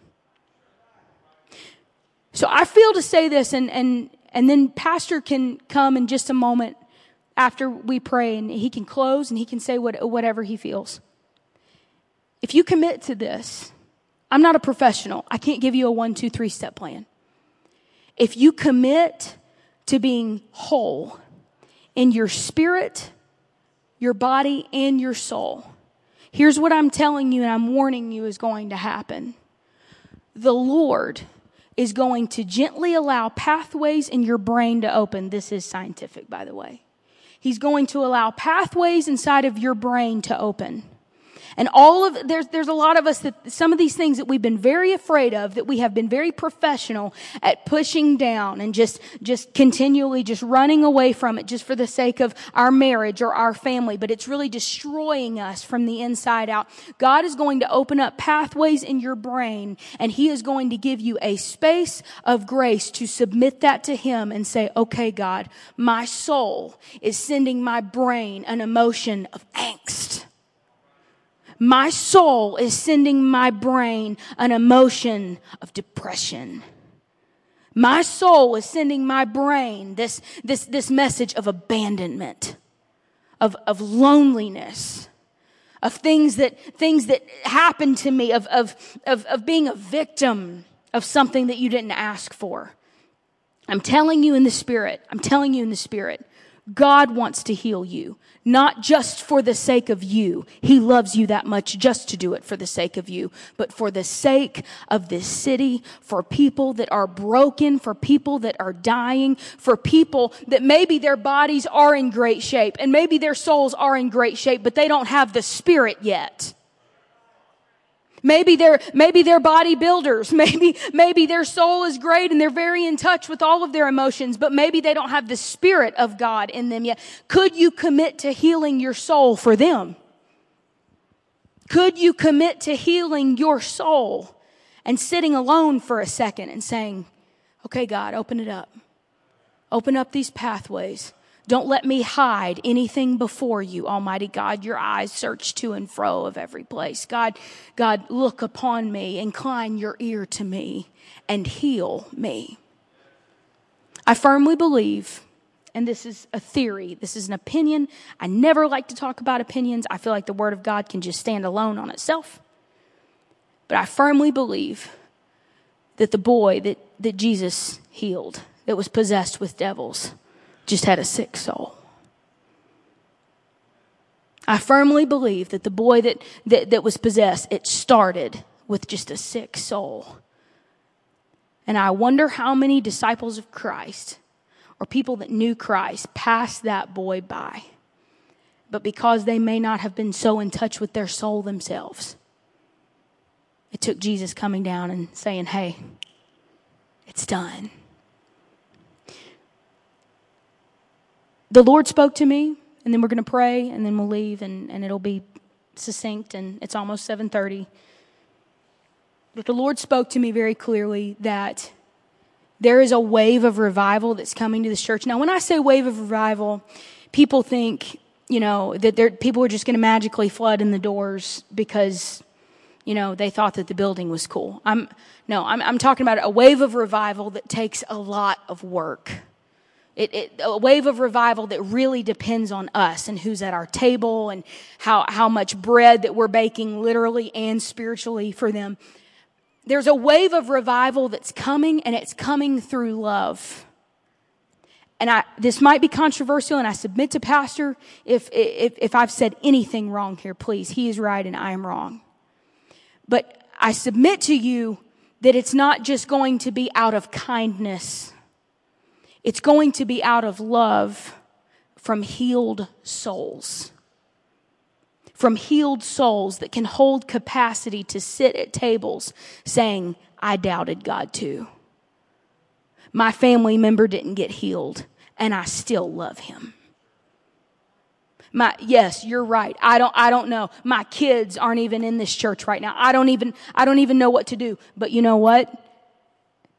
So I feel to say this, and, and, and then Pastor can come in just a moment after we pray, and he can close and he can say what, whatever he feels. If you commit to this, I'm not a professional. I can't give you a one, two, three step plan. If you commit to being whole in your spirit, your body, and your soul, Here's what I'm telling you and I'm warning you is going to happen. The Lord is going to gently allow pathways in your brain to open. This is scientific, by the way. He's going to allow pathways inside of your brain to open. And all of, there's, there's a lot of us that some of these things that we've been very afraid of, that we have been very professional at pushing down and just, just continually just running away from it just for the sake of our marriage or our family, but it's really destroying us from the inside out. God is going to open up pathways in your brain and He is going to give you a space of grace to submit that to Him and say, okay, God, my soul is sending my brain an emotion of angst. My soul is sending my brain an emotion of depression. My soul is sending my brain this, this, this message of abandonment, of, of loneliness, of things that, things that happened to me, of, of, of, of being a victim of something that you didn't ask for. I'm telling you in the spirit, I'm telling you in the spirit, God wants to heal you, not just for the sake of you. He loves you that much just to do it for the sake of you, but for the sake of this city, for people that are broken, for people that are dying, for people that maybe their bodies are in great shape and maybe their souls are in great shape, but they don't have the spirit yet. Maybe they're, maybe they're bodybuilders. Maybe, maybe their soul is great and they're very in touch with all of their emotions, but maybe they don't have the spirit of God in them yet. Could you commit to healing your soul for them? Could you commit to healing your soul and sitting alone for a second and saying, okay, God, open it up. Open up these pathways. Don't let me hide anything before you, Almighty God. Your eyes search to and fro of every place. God, God, look upon me, incline your ear to me, and heal me. I firmly believe, and this is a theory, this is an opinion. I never like to talk about opinions. I feel like the Word of God can just stand alone on itself. But I firmly believe that the boy that, that Jesus healed, that was possessed with devils, just had a sick soul. I firmly believe that the boy that, that, that was possessed, it started with just a sick soul. And I wonder how many disciples of Christ or people that knew Christ passed that boy by. But because they may not have been so in touch with their soul themselves, it took Jesus coming down and saying, Hey, it's done. The Lord spoke to me, and then we're going to pray, and then we'll leave, and, and it'll be succinct, and it's almost 7.30. But the Lord spoke to me very clearly that there is a wave of revival that's coming to this church. Now, when I say wave of revival, people think, you know, that people are just going to magically flood in the doors because, you know, they thought that the building was cool. I'm, no, I'm, I'm talking about a wave of revival that takes a lot of work. It, it, a wave of revival that really depends on us and who's at our table and how, how much bread that we're baking literally and spiritually for them. There's a wave of revival that's coming and it's coming through love. And I, this might be controversial and I submit to pastor if, if, if I've said anything wrong here, please. He is right and I am wrong. But I submit to you that it's not just going to be out of kindness it's going to be out of love from healed souls. From healed souls that can hold capacity to sit at tables saying, I doubted God too. My family member didn't get healed, and I still love him. My, yes, you're right. I don't, I don't know. My kids aren't even in this church right now. I don't even, I don't even know what to do. But you know what?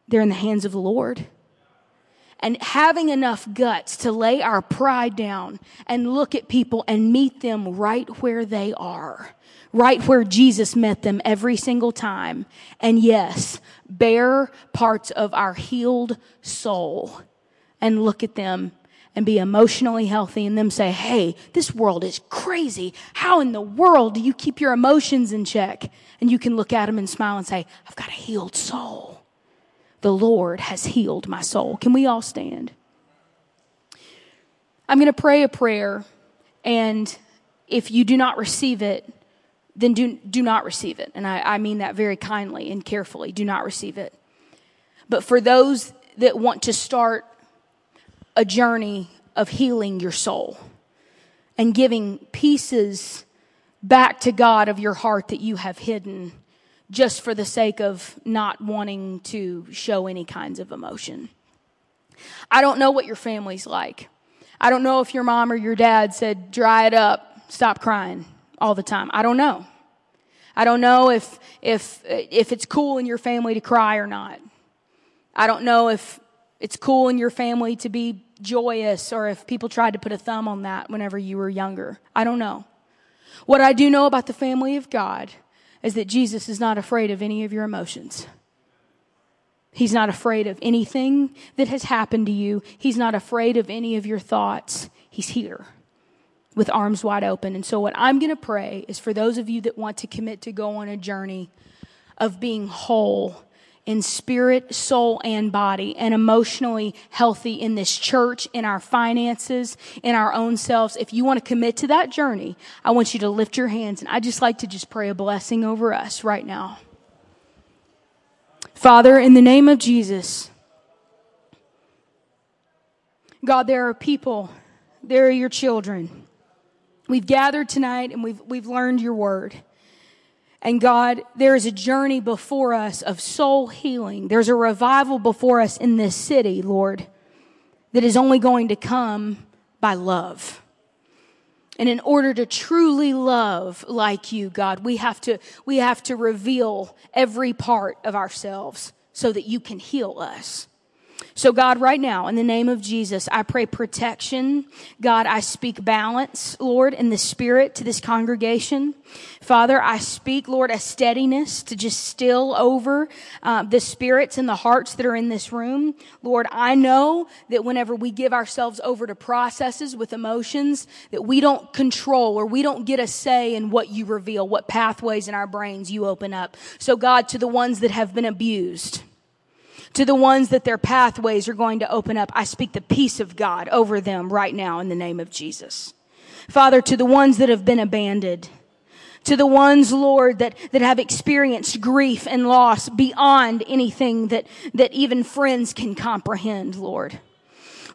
They're in the hands of the Lord and having enough guts to lay our pride down and look at people and meet them right where they are, right where Jesus met them every single time. And yes, bear parts of our healed soul and look at them and be emotionally healthy and them say, Hey, this world is crazy. How in the world do you keep your emotions in check? And you can look at them and smile and say, I've got a healed soul the Lord has healed my soul. Can we all stand? I'm going to pray a prayer, and if you do not receive it, then do, do not receive it. And I, I mean that very kindly and carefully. Do not receive it. but for those that want to start a journey of healing your soul and giving pieces back to God of your heart that you have hidden just for the sake of not wanting to show any kinds of emotion. I don't know what your family's like. I don't know if your mom or your dad said, dry it up, stop crying all the time. I don't know. I don't know if, if, if it's cool in your family to cry or not. I don't know if it's cool in your family to be joyous or if people tried to put a thumb on that whenever you were younger. I don't know. What I do know about the family of God is that Jesus is not afraid of any of your emotions. He's not afraid of anything that has happened to you. He's not afraid of any of your thoughts. He's here with arms wide open. And so, what I'm going to pray is for those of you that want to commit to go on a journey of being whole in spirit, soul, and body, and emotionally healthy in this church, in our finances, in our own selves. If you want to commit to that journey, I want you to lift your hands. And I just like to just pray a blessing over us right now. Father, in the name of Jesus, God, there are people, there are your children. We've gathered tonight and we've, we've learned your word. And God, there is a journey before us of soul healing. There's a revival before us in this city, Lord, that is only going to come by love. And in order to truly love like you, God, we have to, we have to reveal every part of ourselves so that you can heal us. So, God, right now, in the name of Jesus, I pray protection. God, I speak balance, Lord, in the spirit to this congregation. Father, I speak, Lord, a steadiness to just still over uh, the spirits and the hearts that are in this room. Lord, I know that whenever we give ourselves over to processes with emotions, that we don't control or we don't get a say in what you reveal, what pathways in our brains you open up. So, God, to the ones that have been abused, to the ones that their pathways are going to open up, I speak the peace of God over them right now in the name of Jesus. Father, to the ones that have been abandoned, to the ones, Lord, that, that have experienced grief and loss beyond anything that, that even friends can comprehend, Lord.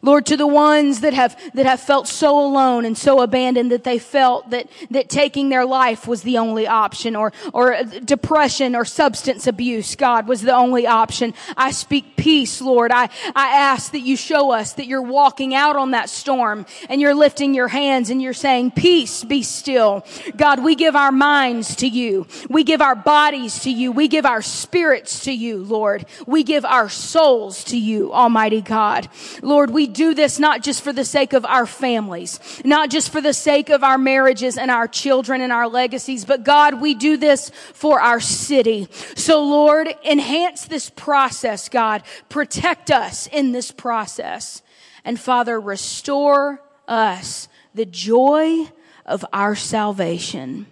Lord, to the ones that have, that have felt so alone and so abandoned that they felt that, that taking their life was the only option or, or depression or substance abuse, God, was the only option. I speak peace, Lord. I, I ask that you show us that you're walking out on that storm and you're lifting your hands and you're saying, peace, be still. God, we give our minds to you. We give our bodies to you. We give our spirits to you, Lord. We give our souls to you, Almighty God. Lord, we do this not just for the sake of our families, not just for the sake of our marriages and our children and our legacies, but God, we do this for our city. So Lord, enhance this process, God. Protect us in this process. And Father, restore us the joy of our salvation.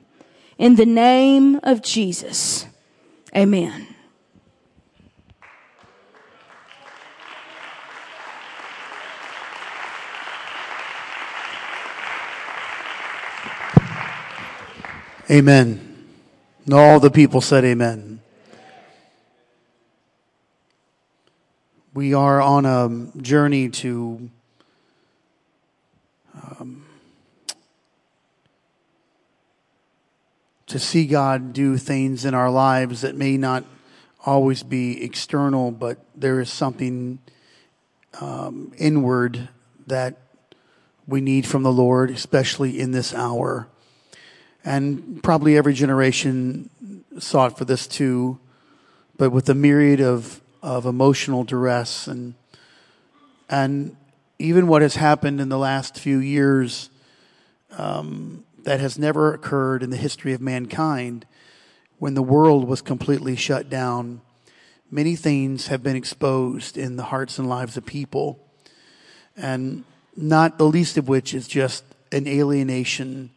In the name of Jesus. Amen. Amen. And all the people said amen. We are on a journey to um, to see God do things in our lives that may not always be external, but there is something um, inward that we need from the Lord, especially in this hour and probably every generation sought for this too, but with a myriad of, of emotional duress and and even what has happened in the last few years um, that has never occurred in the history of mankind when the world was completely shut down. Many things have been exposed in the hearts and lives of people, and not the least of which is just an alienation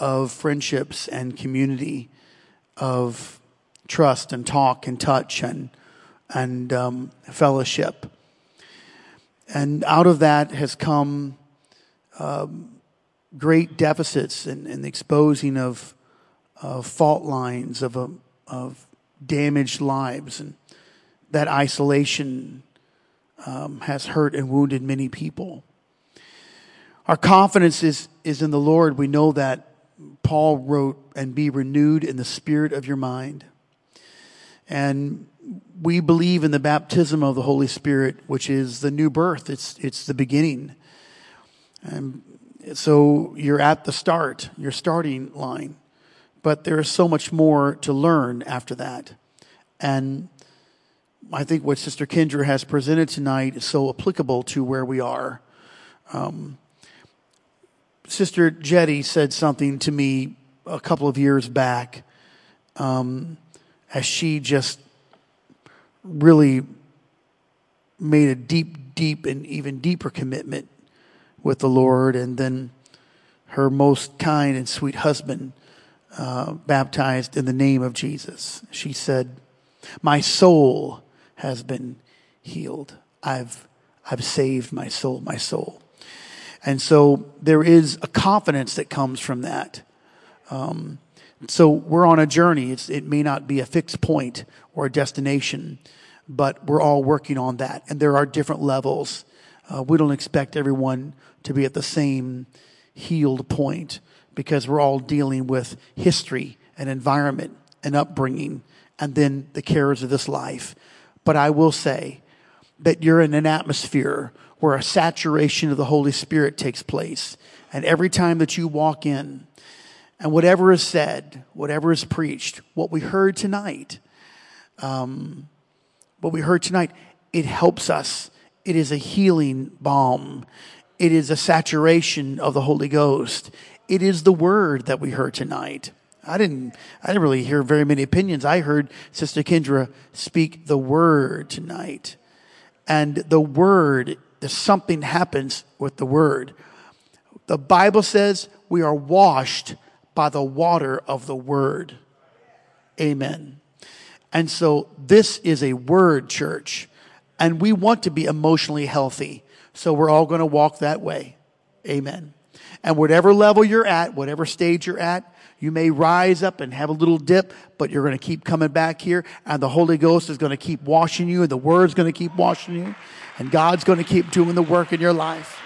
of friendships and community, of trust and talk and touch and and um, fellowship. And out of that has come um, great deficits in, the exposing of, of fault lines, of, a, of damaged lives. And that isolation um, has hurt and wounded many people. Our confidence is, is in the Lord. We know that Paul wrote, and be renewed in the spirit of your mind. And we believe in the baptism of the Holy Spirit, which is the new birth. It's, it's the beginning. And so you're at the start, your starting line. But there is so much more to learn after that. And I think what Sister Kendra has presented tonight is so applicable to where we are. Um, Sister Jetty said something to me a couple of years back um, as she just really made a deep, deep, and even deeper commitment with the Lord. And then her most kind and sweet husband uh, baptized in the name of Jesus. She said, My soul has been healed. I've, I've saved my soul, my soul. And so there is a confidence that comes from that. Um, so we're on a journey. It's, it may not be a fixed point or a destination, but we're all working on that. And there are different levels. Uh, we don't expect everyone to be at the same healed point because we're all dealing with history and environment and upbringing and then the cares of this life. But I will say that you're in an atmosphere where a saturation of the Holy Spirit takes place. And every time that you walk in, and whatever is said, whatever is preached, what we heard tonight, um, what we heard tonight, it helps us. It is a healing balm. It is a saturation of the Holy Ghost. It is the word that we heard tonight. I didn't, I didn't really hear very many opinions. I heard Sister Kendra speak the word tonight. And the word there's something happens with the word. The Bible says we are washed by the water of the word. Amen. And so this is a word church and we want to be emotionally healthy. So we're all going to walk that way. Amen. And whatever level you're at, whatever stage you're at, you may rise up and have a little dip, but you're going to keep coming back here and the Holy Ghost is going to keep washing you and the Word's going to keep washing you and God's going to keep doing the work in your life.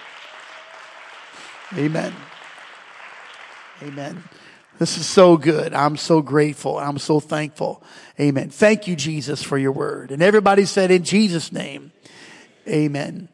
Amen. Amen. This is so good. I'm so grateful. I'm so thankful. Amen. Thank you, Jesus, for your word. And everybody said in Jesus' name, Amen.